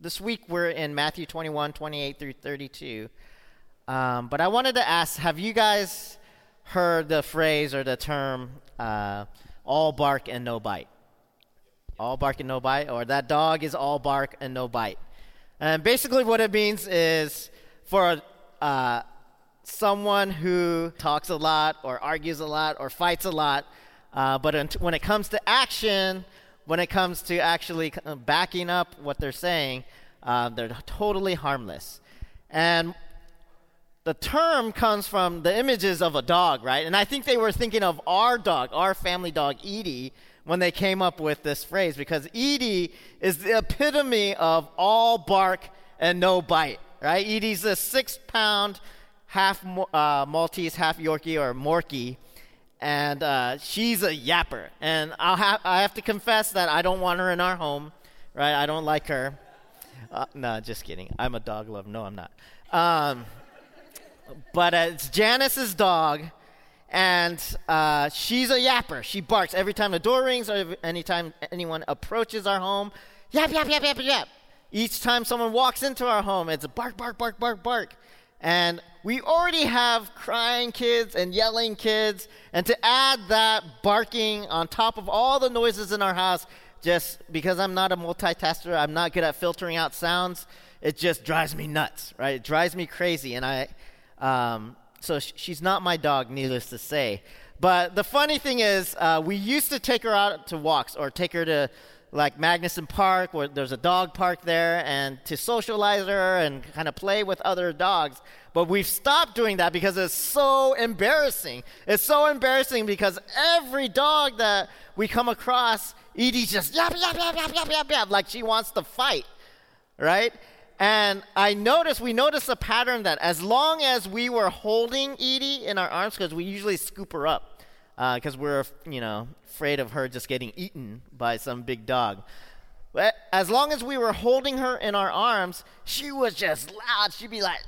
this week we're in Matthew 21, 28 through 32. Um, but I wanted to ask have you guys heard the phrase or the term uh, all bark and no bite? All bark and no bite, or that dog is all bark and no bite. And basically, what it means is for uh, someone who talks a lot, or argues a lot, or fights a lot, uh, but when it comes to action, when it comes to actually uh, backing up what they're saying, uh, they're totally harmless. And the term comes from the images of a dog, right? And I think they were thinking of our dog, our family dog, Edie, when they came up with this phrase, because Edie is the epitome of all bark and no bite, right? Edie's a six pound, half uh, Maltese, half Yorkie or Morkie and uh, she's a yapper. And I'll ha- I have to confess that I don't want her in our home, right? I don't like her. Uh, no, just kidding. I'm a dog lover. No, I'm not. Um, but uh, it's Janice's dog, and uh, she's a yapper. She barks every time the door rings or anytime anyone approaches our home. Yap, yap, yap, yap, yap. Each time someone walks into our home, it's a bark, bark, bark, bark, bark. And we already have crying kids and yelling kids. And to add that barking on top of all the noises in our house, just because I'm not a multitasker, I'm not good at filtering out sounds, it just drives me nuts, right? It drives me crazy. And I, um, so sh- she's not my dog, needless to say. But the funny thing is, uh, we used to take her out to walks or take her to like Magnuson Park, where there's a dog park there, and to socialize her and kind of play with other dogs. But we've stopped doing that because it's so embarrassing. It's so embarrassing because every dog that we come across, Edie just yap, yap, yap, yap, yap, yap, yap, like she wants to fight, right? And I noticed, we noticed a pattern that as long as we were holding Edie in our arms, because we usually scoop her up, because uh, we're, you know, afraid of her just getting eaten by some big dog. But as long as we were holding her in our arms, she was just loud. She'd be like,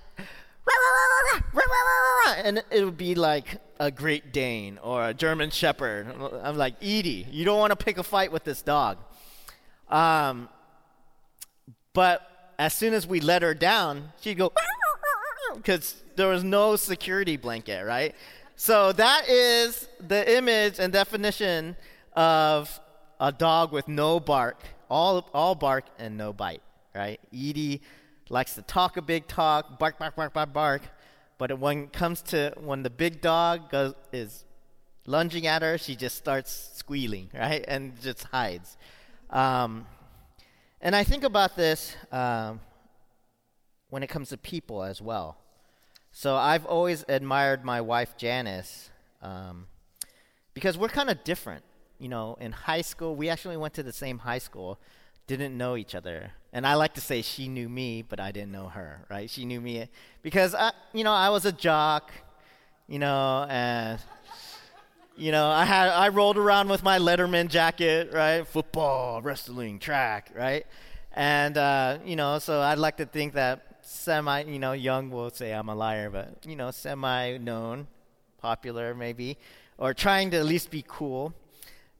and it would be like a Great Dane or a German Shepherd. I'm like, Edie, you don't want to pick a fight with this dog. Um, but as soon as we let her down, she'd go, because there was no security blanket, right? So that is the image and definition of a dog with no bark, all, all bark and no bite, right? Edie likes to talk a big talk, bark, bark, bark, bark, bark. But when it comes to when the big dog goes, is lunging at her, she just starts squealing, right? And just hides. Um, and I think about this um, when it comes to people as well. So I've always admired my wife Janice um, because we're kind of different. You know, in high school, we actually went to the same high school, didn't know each other, and I like to say she knew me, but I didn't know her. Right? She knew me because I, you know, I was a jock. You know, and you know, I had I rolled around with my Letterman jacket, right? Football, wrestling, track, right? And uh, you know, so I'd like to think that semi, you know, young will say I'm a liar, but you know, semi known, popular maybe, or trying to at least be cool.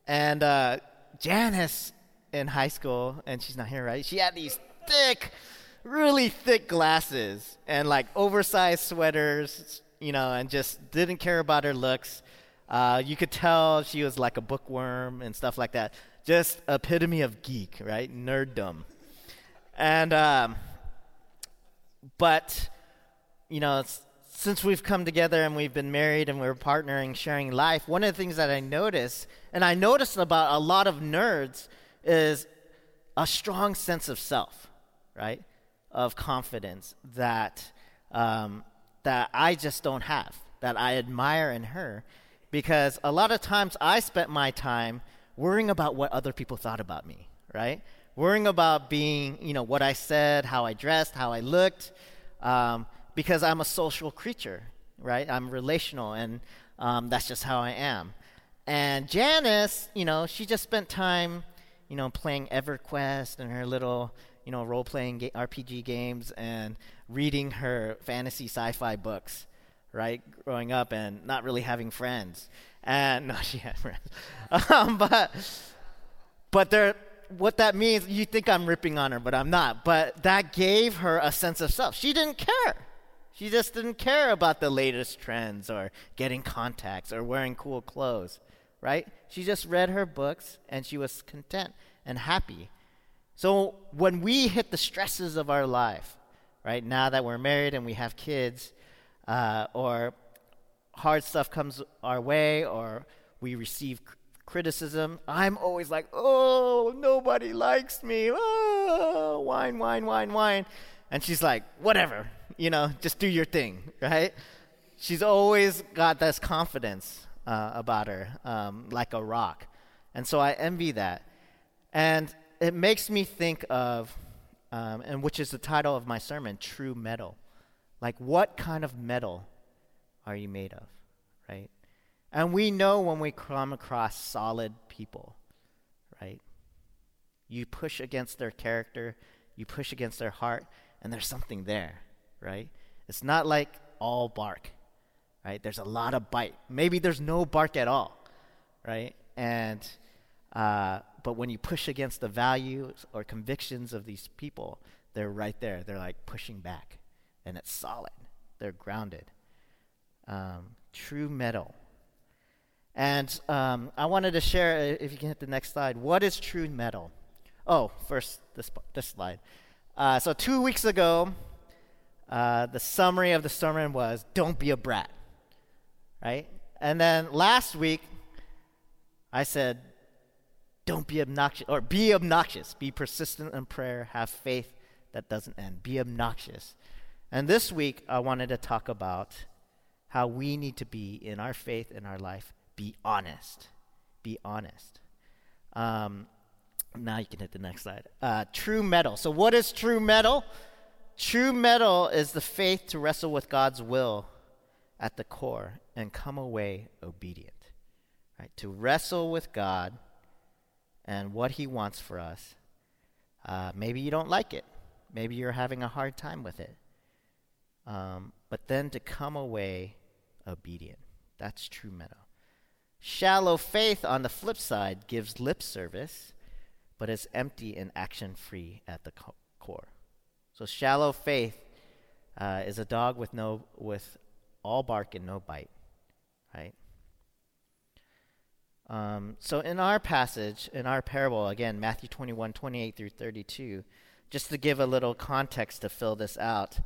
And uh, Janice in high school, and she's not here, right? She had these thick, really thick glasses and like oversized sweaters, you know, and just didn't care about her looks. Uh, you could tell she was like a bookworm and stuff like that. Just epitome of geek, right? Nerddom. And um, but, you know, since we've come together and we've been married and we're partnering, sharing life, one of the things that I notice, and I noticed about a lot of nerds, is a strong sense of self, right? Of confidence that um, that I just don't have, that I admire in her, because a lot of times I spent my time worrying about what other people thought about me, right? Worrying about being, you know, what I said, how I dressed, how I looked, um, because I'm a social creature, right? I'm relational, and um, that's just how I am. And Janice, you know, she just spent time, you know, playing EverQuest and her little, you know, role-playing ga- RPG games and reading her fantasy sci-fi books, right? Growing up and not really having friends. And no, she had friends, um, but but there what that means, you think I'm ripping on her, but I'm not. But that gave her a sense of self. She didn't care. She just didn't care about the latest trends or getting contacts or wearing cool clothes, right? She just read her books and she was content and happy. So when we hit the stresses of our life, right, now that we're married and we have kids, uh, or hard stuff comes our way, or we receive criticism, I'm always like, oh, nobody likes me. Oh, whine, whine, whine, whine. And she's like, whatever, you know, just do your thing, right? She's always got this confidence uh, about her, um, like a rock. And so I envy that. And it makes me think of, um, and which is the title of my sermon, True Metal. Like, what kind of metal are you made of, right? And we know when we come across solid people, right? You push against their character, you push against their heart, and there's something there, right? It's not like all bark, right? There's a lot of bite. Maybe there's no bark at all, right? And, uh, but when you push against the values or convictions of these people, they're right there. They're like pushing back, and it's solid. They're grounded. Um, true metal and um, I wanted to share, uh, if you can hit the next slide, what is true metal? Oh, first, this, this slide. Uh, so, two weeks ago, uh, the summary of the sermon was Don't be a brat. Right? And then last week, I said, Don't be obnoxious, or be obnoxious. Be persistent in prayer. Have faith that doesn't end. Be obnoxious. And this week, I wanted to talk about how we need to be in our faith in our life be honest. Be honest. Um, now you can hit the next slide. Uh, true metal. So, what is true metal? True metal is the faith to wrestle with God's will at the core and come away obedient. Right? To wrestle with God and what He wants for us. Uh, maybe you don't like it. Maybe you're having a hard time with it. Um, but then to come away obedient. That's true metal. Shallow faith, on the flip side, gives lip service, but is empty and action free at the co- core. So shallow faith uh, is a dog with no with all bark and no bite, right? Um, so in our passage, in our parable, again, Matthew 21, 28 through 32, just to give a little context to fill this out,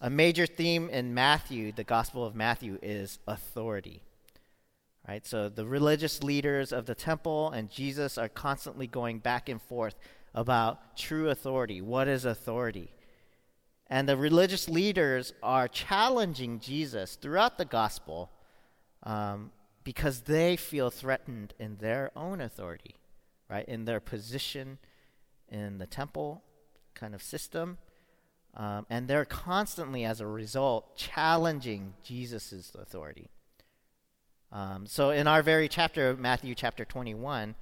a major theme in Matthew, the Gospel of Matthew, is authority. Right? So the religious leaders of the temple and Jesus are constantly going back and forth about true authority. What is authority? And the religious leaders are challenging Jesus throughout the gospel um, because they feel threatened in their own authority, right? In their position in the temple kind of system. Um, and they're constantly, as a result, challenging Jesus' authority. Um, so, in our very chapter, Matthew chapter 21,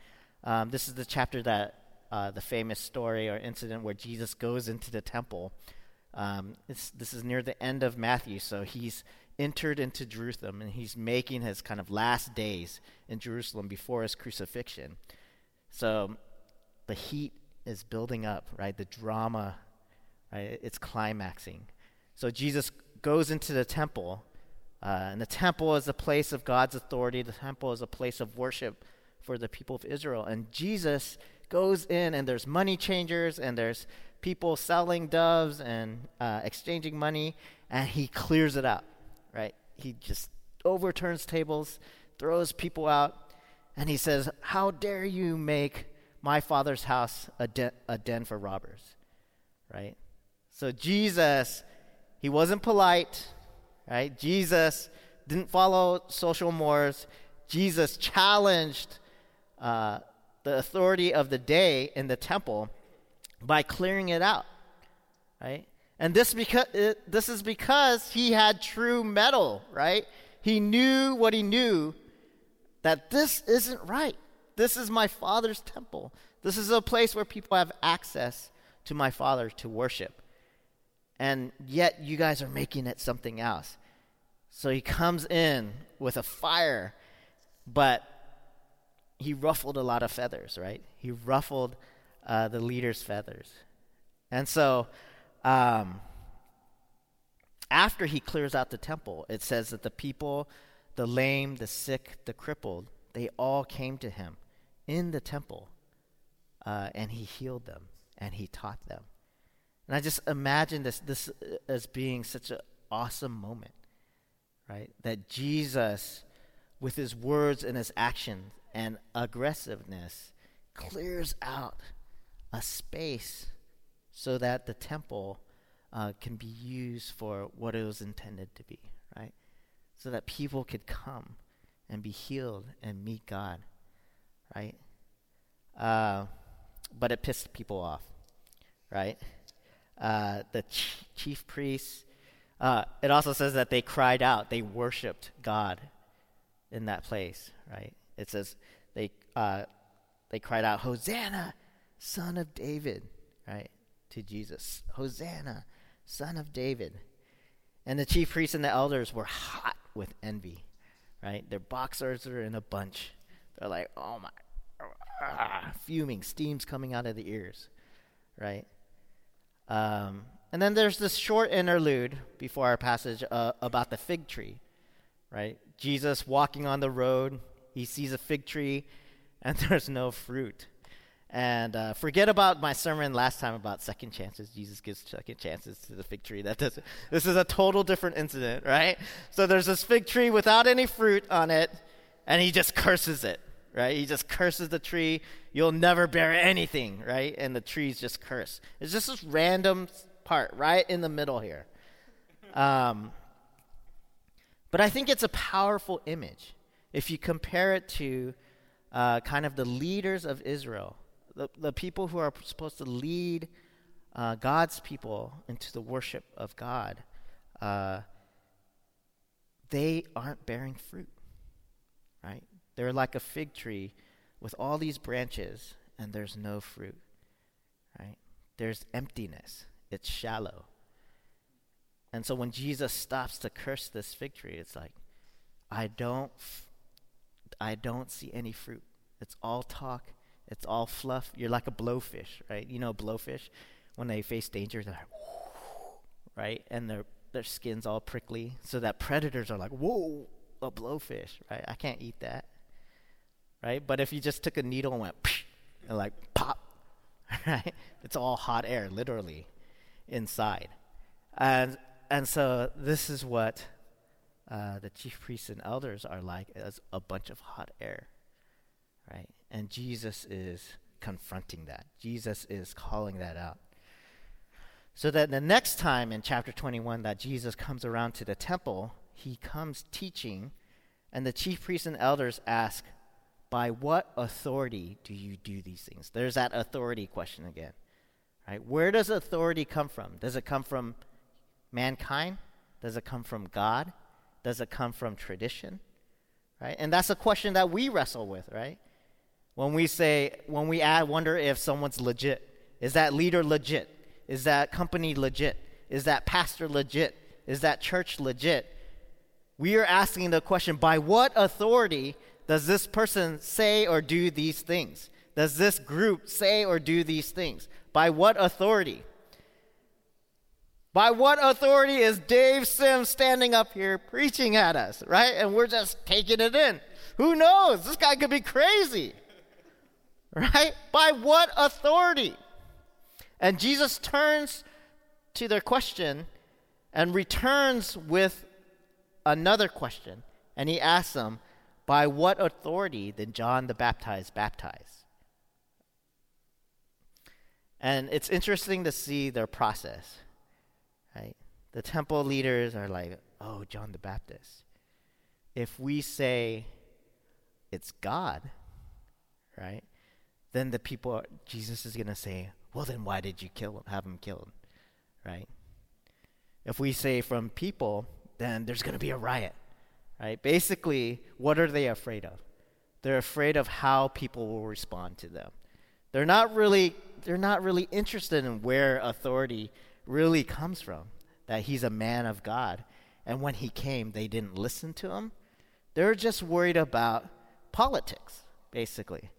um, this is the chapter that uh, the famous story or incident where Jesus goes into the temple. Um, this is near the end of Matthew, so he's entered into Jerusalem and he's making his kind of last days in Jerusalem before his crucifixion. So, the heat is building up, right? The drama, right? It's climaxing. So, Jesus goes into the temple uh, and the temple is a place of God's authority. The temple is a place of worship for the people of Israel. And Jesus goes in, and there's money changers, and there's people selling doves and uh, exchanging money, and he clears it out, right? He just overturns tables, throws people out, and he says, How dare you make my father's house a, a den for robbers, right? So Jesus, he wasn't polite right? Jesus didn't follow social mores. Jesus challenged uh, the authority of the day in the temple by clearing it out, right? And this because it, this is because he had true metal, right? He knew what he knew that this isn't right. This is my father's temple. This is a place where people have access to my father to worship and yet you guys are making it something else. So he comes in with a fire, but he ruffled a lot of feathers, right? He ruffled uh, the leader's feathers. And so, um, after he clears out the temple, it says that the people, the lame, the sick, the crippled, they all came to him in the temple, uh, and he healed them and he taught them. And I just imagine this, this as being such an awesome moment, right? That Jesus, with his words and his actions and aggressiveness, clears out a space so that the temple uh, can be used for what it was intended to be, right? So that people could come and be healed and meet God, right? Uh, but it pissed people off, right? Uh, the ch- chief priests, uh, it also says that they cried out, they worshiped God in that place, right? It says they, uh, they cried out, Hosanna, son of David, right? To Jesus. Hosanna, son of David. And the chief priests and the elders were hot with envy, right? Their boxers are in a bunch. They're like, oh my, ah, fuming, steam's coming out of the ears, right? Um, and then there's this short interlude before our passage uh, about the fig tree, right? Jesus walking on the road, he sees a fig tree, and there's no fruit. And uh, forget about my sermon last time about second chances. Jesus gives second chances to the fig tree. That does This is a total different incident, right? So there's this fig tree without any fruit on it, and he just curses it, right? He just curses the tree. You'll never bear anything, right? And the tree's just cursed. It's just this random part right in the middle here. Um, but I think it's a powerful image if you compare it to uh, kind of the leaders of Israel the, the people who are supposed to lead uh, God's people into the worship of God, uh, they aren't bearing fruit, right? They're like a fig tree with all these branches, and there's no fruit, right? There's emptiness, it's shallow. And so when Jesus stops to curse this fig tree, it's like, I don't, f- I don't see any fruit. It's all talk it's all fluff. You're like a blowfish, right? You know, blowfish, when they face danger, they're like, right? And their their skin's all prickly, so that predators are like, whoa, a blowfish, right? I can't eat that, right? But if you just took a needle and went, and like pop, right? It's all hot air, literally, inside, and and so this is what uh, the chief priests and elders are like, as a bunch of hot air, right? And Jesus is confronting that. Jesus is calling that out. So that the next time in chapter 21 that Jesus comes around to the temple, he comes teaching, and the chief priests and elders ask, By what authority do you do these things? There's that authority question again. Right? Where does authority come from? Does it come from mankind? Does it come from God? Does it come from tradition? Right? And that's a question that we wrestle with, right? When we say, when we add, wonder if someone's legit. Is that leader legit? Is that company legit? Is that pastor legit? Is that church legit? We are asking the question by what authority does this person say or do these things? Does this group say or do these things? By what authority? By what authority is Dave Sims standing up here preaching at us, right? And we're just taking it in. Who knows? This guy could be crazy. Right? By what authority? And Jesus turns to their question and returns with another question. And he asks them, By what authority did John the Baptist baptize? And it's interesting to see their process. Right? The temple leaders are like, Oh, John the Baptist. If we say it's God, right? then the people, Jesus is going to say, well, then why did you kill him, have him killed? Right? If we say from people, then there's going to be a riot. Right? Basically, what are they afraid of? They're afraid of how people will respond to them. They're not really they're not really interested in where authority really comes from. That he's a man of God. And when he came, they didn't listen to him. They're just worried about politics, basically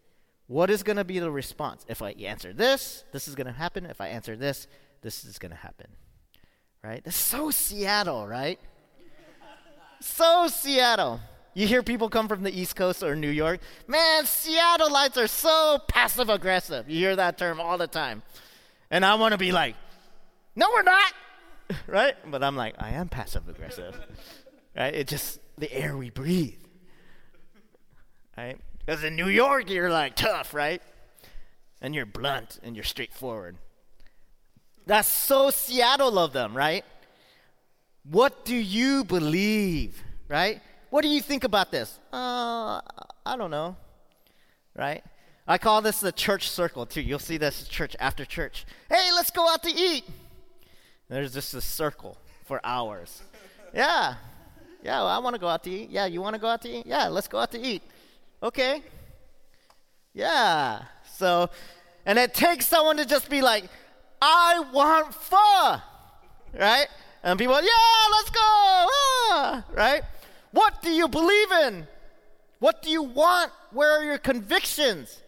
What is going to be the response? If I answer this, this is going to happen. If I answer this, this is going to happen. Right? That's so Seattle, right? So Seattle. You hear people come from the East Coast or New York. Man, Seattleites are so passive aggressive. You hear that term all the time. And I want to be like, no, we're not. right? But I'm like, I am passive aggressive. right? It's just the air we breathe. Right? Because in New York, you're like tough, right? And you're blunt and you're straightforward. That's so Seattle of them, right? What do you believe, right? What do you think about this? Uh, I don't know. Right? I call this the church circle too. You'll see this church after church. Hey, let's go out to eat. There's just a circle for hours. Yeah. Yeah, well, I want to go out to eat. Yeah, you want to go out to eat? Yeah, let's go out to eat. Okay. Yeah. So, and it takes someone to just be like, I want pho. Right? And people, yeah, let's go. Ah, right? What do you believe in? What do you want? Where are your convictions?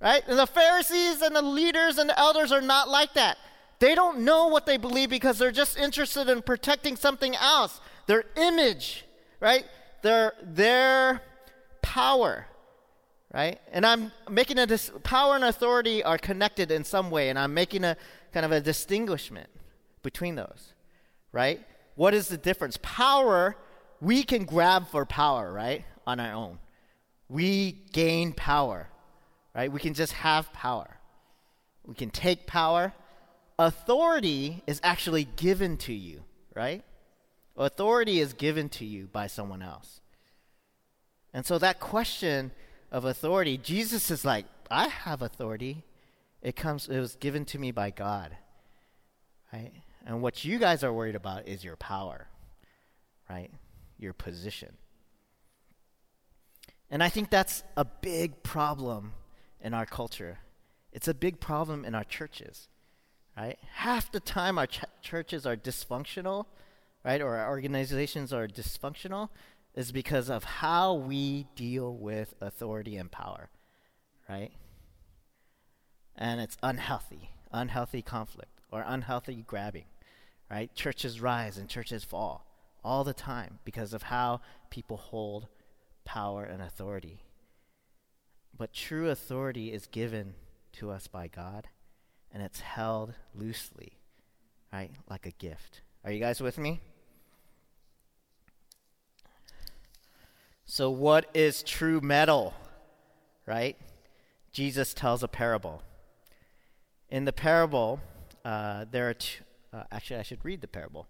Right? And the Pharisees and the leaders and the elders are not like that. They don't know what they believe because they're just interested in protecting something else their image, right? Their, their power, right? And I'm making a dis- power and authority are connected in some way, and I'm making a kind of a distinguishment between those, right? What is the difference? Power we can grab for power, right? On our own. We gain power, right? We can just have power. We can take power. Authority is actually given to you, right? Authority is given to you by someone else. And so that question of authority, Jesus is like, I have authority. It comes it was given to me by God. Right? And what you guys are worried about is your power. Right? your position. And I think that's a big problem in our culture. It's a big problem in our churches, right? Half the time our ch- churches are dysfunctional, right, or our organizations are dysfunctional is because of how we deal with authority and power, right? And it's unhealthy, unhealthy conflict or unhealthy grabbing, right? Churches rise and churches fall all the time because of how people hold power and authority. But true authority is given to us by God, and it's held loosely, right? Like a gift. Are you guys with me? So, what is true metal, right? Jesus tells a parable. In the parable, uh, there are two. Uh, actually, I should read the parable.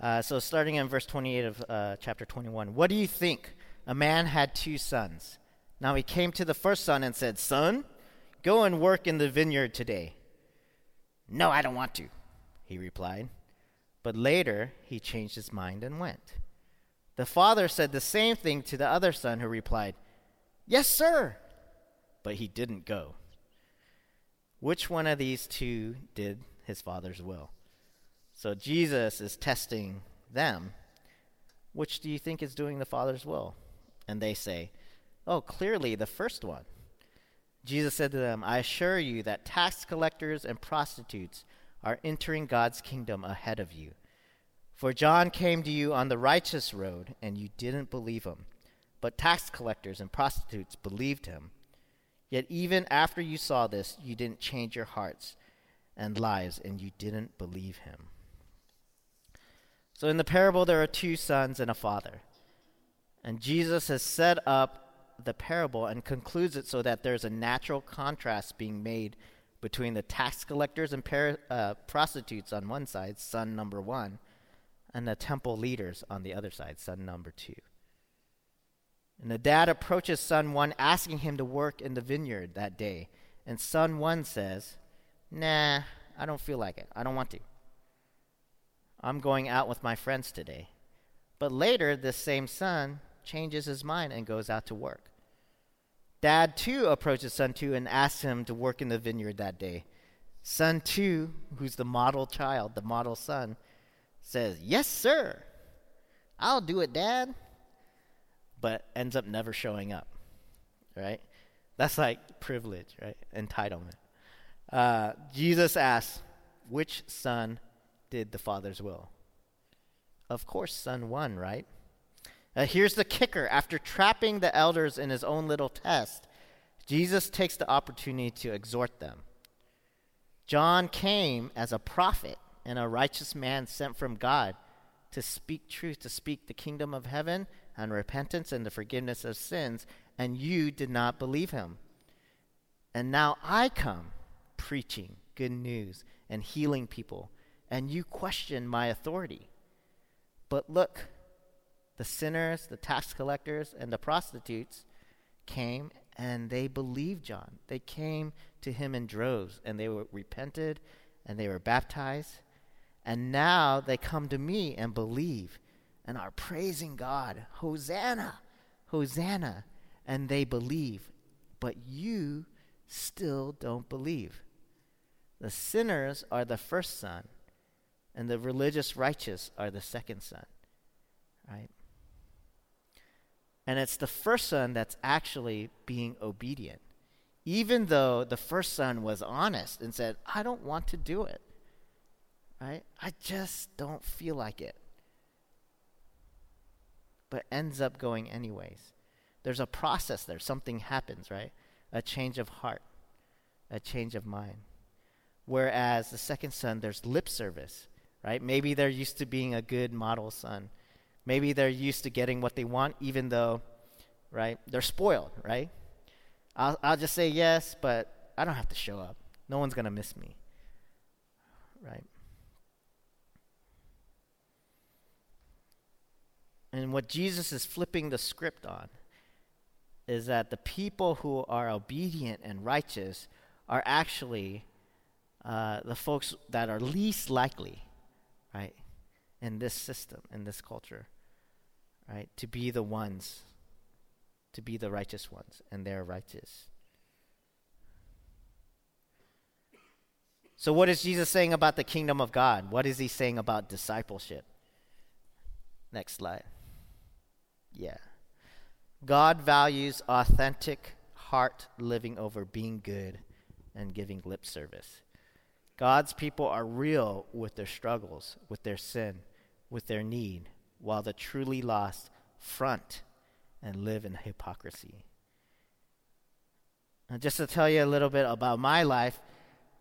Uh, so, starting in verse 28 of uh, chapter 21, what do you think? A man had two sons. Now he came to the first son and said, Son, go and work in the vineyard today. No, I don't want to, he replied. But later he changed his mind and went. The father said the same thing to the other son, who replied, Yes, sir. But he didn't go. Which one of these two did his father's will? So Jesus is testing them. Which do you think is doing the Father's will? And they say, Oh, clearly the first one. Jesus said to them, I assure you that tax collectors and prostitutes are entering God's kingdom ahead of you. For John came to you on the righteous road, and you didn't believe him. But tax collectors and prostitutes believed him. Yet even after you saw this, you didn't change your hearts and lives, and you didn't believe him. So in the parable, there are two sons and a father. And Jesus has set up the parable and concludes it so that there's a natural contrast being made between the tax collectors and uh, prostitutes on one side, son number one, and the temple leaders on the other side, son number two. And the dad approaches son one, asking him to work in the vineyard that day. And son one says, Nah, I don't feel like it. I don't want to. I'm going out with my friends today. But later, this same son changes his mind and goes out to work. Dad, too, approaches son two and asks him to work in the vineyard that day. Son two, who's the model child, the model son, says, Yes, sir. I'll do it, Dad. But ends up never showing up. Right? That's like privilege, right? Entitlement. Uh, Jesus asks, which son did the Father's will? Of course, son one, right? Uh, here's the kicker. After trapping the elders in his own little test, Jesus takes the opportunity to exhort them. John came as a prophet and a righteous man sent from God to speak truth, to speak the kingdom of heaven and repentance and the forgiveness of sins, and you did not believe him. And now I come preaching good news and healing people, and you question my authority. But look, the sinners, the tax collectors, and the prostitutes came and they believed John. They came to him in droves and they were repented and they were baptized. And now they come to me and believe and are praising God. Hosanna! Hosanna! And they believe. But you still don't believe. The sinners are the first son, and the religious righteous are the second son. Right? And it's the first son that's actually being obedient. Even though the first son was honest and said, I don't want to do it. Right? I just don't feel like it. But ends up going anyways. There's a process there. Something happens, right? A change of heart, a change of mind. Whereas the second son, there's lip service, right? Maybe they're used to being a good model son Maybe they're used to getting what they want, even though, right, they're spoiled, right? I'll, I'll just say yes, but I don't have to show up. No one's going to miss me, right? And what Jesus is flipping the script on is that the people who are obedient and righteous are actually uh, the folks that are least likely, right, in this system, in this culture right? To be the ones, to be the righteous ones, and they're righteous. So, what is Jesus saying about the kingdom of God? What is he saying about discipleship? Next slide. Yeah. God values authentic heart living over being good and giving lip service. God's people are real with their struggles, with their sin, with their need, while the truly lost front and live in hypocrisy. And just to tell you a little bit about my life,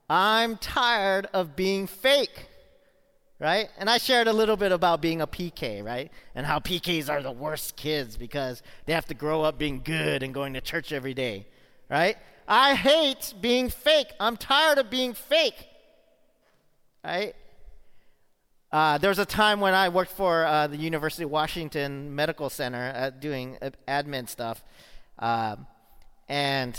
I'm tired of being fake, right? And I shared a little bit about being a PK, right? And how PKs are the worst kids because they have to grow up being good and going to church every day, right? I hate being fake. I'm tired of being fake, right? Uh, there was a time when I worked for uh, the University of Washington Medical Center uh, doing admin stuff. Um, and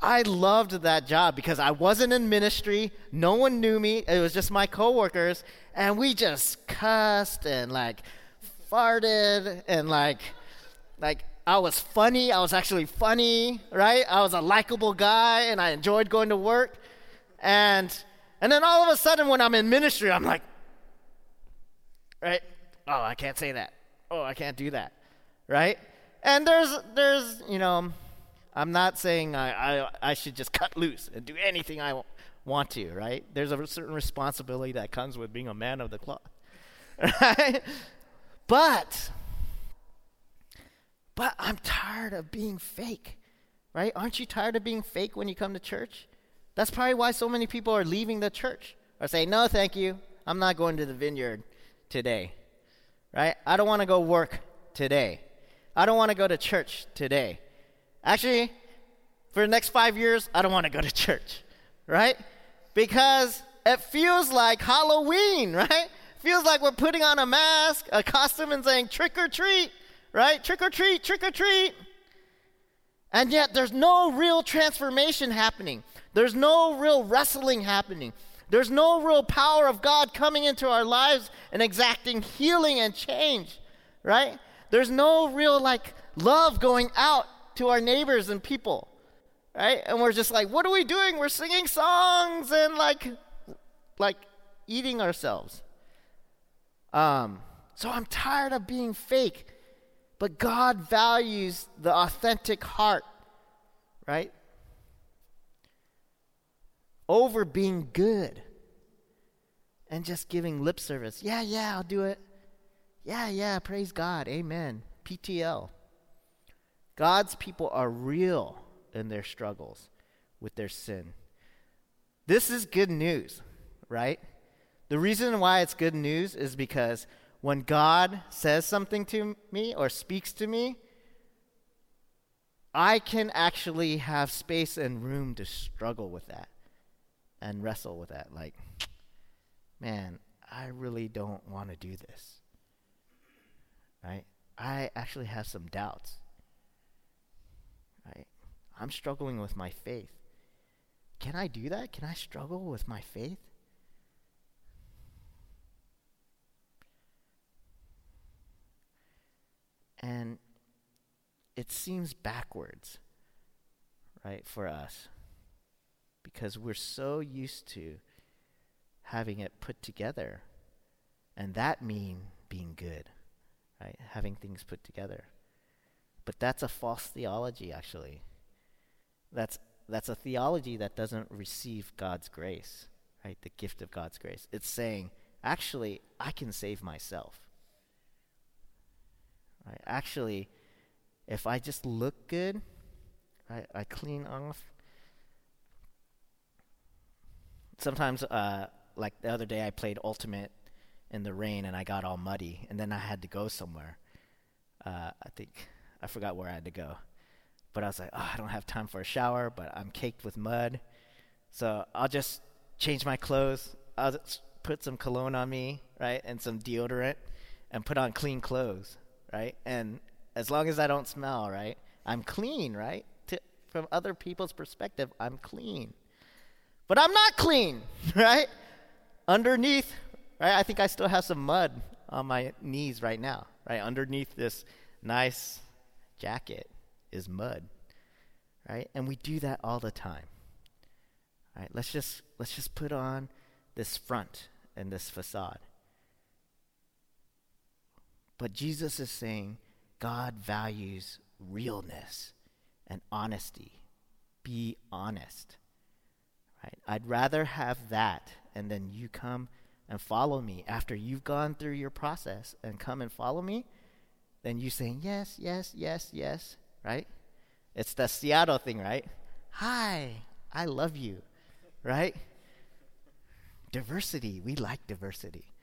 I loved that job because I wasn't in ministry. No one knew me. It was just my coworkers. And we just cussed and like farted and like, like I was funny. I was actually funny, right? I was a likable guy and I enjoyed going to work. And, and then all of a sudden when I'm in ministry, I'm like, right? Oh, I can't say that. Oh, I can't do that, right? And there's, there's, you know, I'm not saying I, I, I should just cut loose and do anything I want to, right? There's a certain responsibility that comes with being a man of the cloth, right? But, but I'm tired of being fake, right? Aren't you tired of being fake when you come to church? That's probably why so many people are leaving the church or saying, no, thank you. I'm not going to the vineyard today, right? I don't want to go work today. I don't want to go to church today. Actually, for the next five years, I don't want to go to church, right? Because it feels like Halloween, right? Feels like we're putting on a mask, a costume, and saying trick or treat, right? Trick or treat, trick or treat. And yet, there's no real transformation happening. There's no real wrestling happening. There's no real power of God coming into our lives and exacting healing and change, right? There's no real like love going out to our neighbors and people, right? And we're just like, what are we doing? We're singing songs and like, like eating ourselves. Um, so I'm tired of being fake, but God values the authentic heart, right? Over being good and just giving lip service. Yeah, yeah, I'll do it. Yeah, yeah, praise God. Amen. PTL. God's people are real in their struggles with their sin. This is good news, right? The reason why it's good news is because when God says something to me or speaks to me, I can actually have space and room to struggle with that and wrestle with that. Like, man, I really don't want to do this. Right? I actually have some doubts. Right? I'm struggling with my faith. Can I do that? Can I struggle with my faith? And it seems backwards, right, for us. Because we're so used to having it put together. And that mean being good, right? Having things put together. But that's a false theology, actually. That's, that's a theology that doesn't receive God's grace, right? The gift of God's grace. It's saying, actually, I can save myself. Right? Actually, if I just look good, right, I clean off. Sometimes, uh, like the other day, I played Ultimate in the rain and I got all muddy, and then I had to go somewhere. Uh, I think I forgot where I had to go, but I was like, oh, I don't have time for a shower, but I'm caked with mud, so I'll just change my clothes. I'll put some cologne on me, right, and some deodorant, and put on clean clothes, right, and as long as I don't smell, right, I'm clean, right. To, from other people's perspective, I'm clean. But I'm not clean, right? Underneath, right? I think I still have some mud on my knees right now, right? Underneath this nice jacket is mud, right? And we do that all the time. Right? Let's just let's just put on this front and this facade. But Jesus is saying God values realness and honesty. Be honest. Right? I'd rather have that and then you come and follow me after you've gone through your process and come and follow me than you saying yes, yes, yes, yes, right? It's the Seattle thing, right? Hi, I love you, right? Diversity, we like diversity.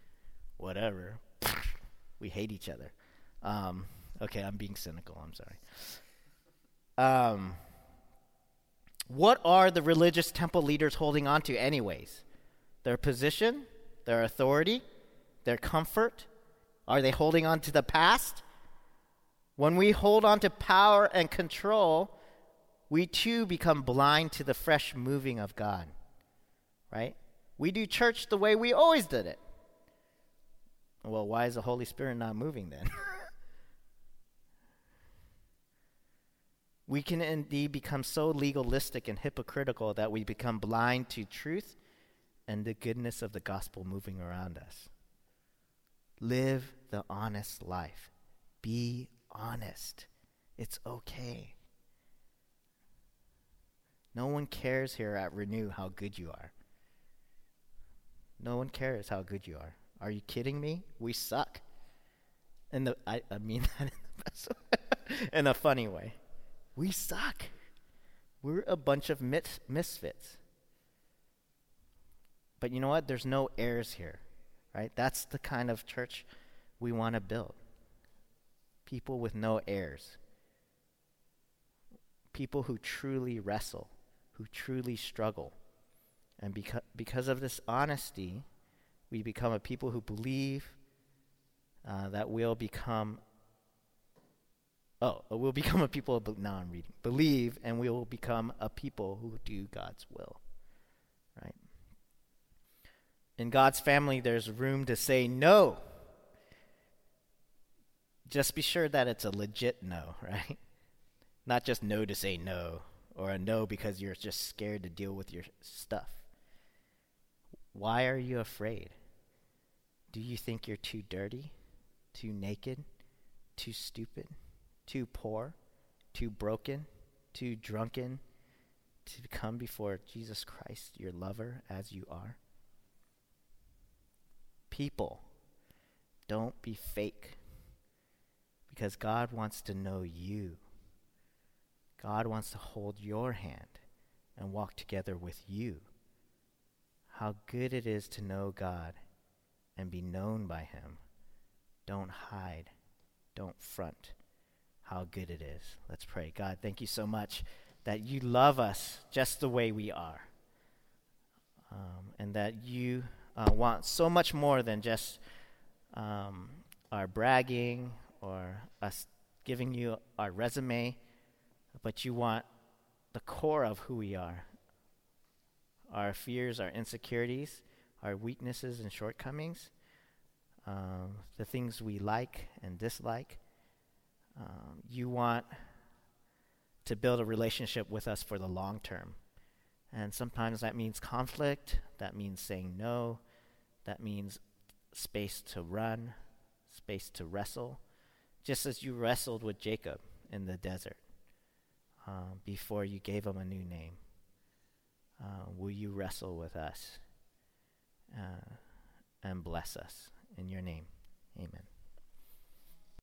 Whatever. we hate each other. Um, okay, I'm being cynical. I'm sorry. Um, what are the religious temple leaders holding on to, anyways? Their position, their authority, their comfort? Are they holding on to the past? When we hold on to power and control, we too become blind to the fresh moving of God. Right? We do church the way we always did it. Well, why is the Holy Spirit not moving then? we can indeed become so legalistic and hypocritical that we become blind to truth and the goodness of the gospel moving around us. Live the honest life. Be honest. It's okay. No one cares here at Renew how good you are. No one cares how good you are. Are you kidding me? We suck. And the I, I mean that in the best way. in a funny way. We suck. We're a bunch of mis- misfits. But you know what? There's no airs here, right? That's the kind of church we want to build. People with no airs. People who truly wrestle, who truly struggle. And beca- because of this honesty, we become a people who believe uh, that we'll become Oh, uh, we'll become a people of, now I'm reading. Believe, and we will become a people who do God's will. Right? In God's family, there's room to say no. Just be sure that it's a legit no, right? Not just no to say no, or a no because you're just scared to deal with your stuff. Why are you afraid? Do you think you're too dirty, too naked, too stupid? Too poor, too broken, too drunken, to come before Jesus Christ, your lover, as you are? People, don't be fake because God wants to know you. God wants to hold your hand and walk together with you. How good it is to know God and be known by Him. Don't hide, don't front. How good it is. Let's pray. God, thank you so much that you love us just the way we are. Um, and that you uh, want so much more than just um, our bragging or us giving you our resume, but you want the core of who we are our fears, our insecurities, our weaknesses and shortcomings, um, the things we like and dislike. Um, you want to build a relationship with us for the long term. And sometimes that means conflict, that means saying no, that means space to run, space to wrestle, just as you wrestled with Jacob in the desert uh, before you gave him a new name. Uh, will you wrestle with us uh, and bless us? In your name, amen.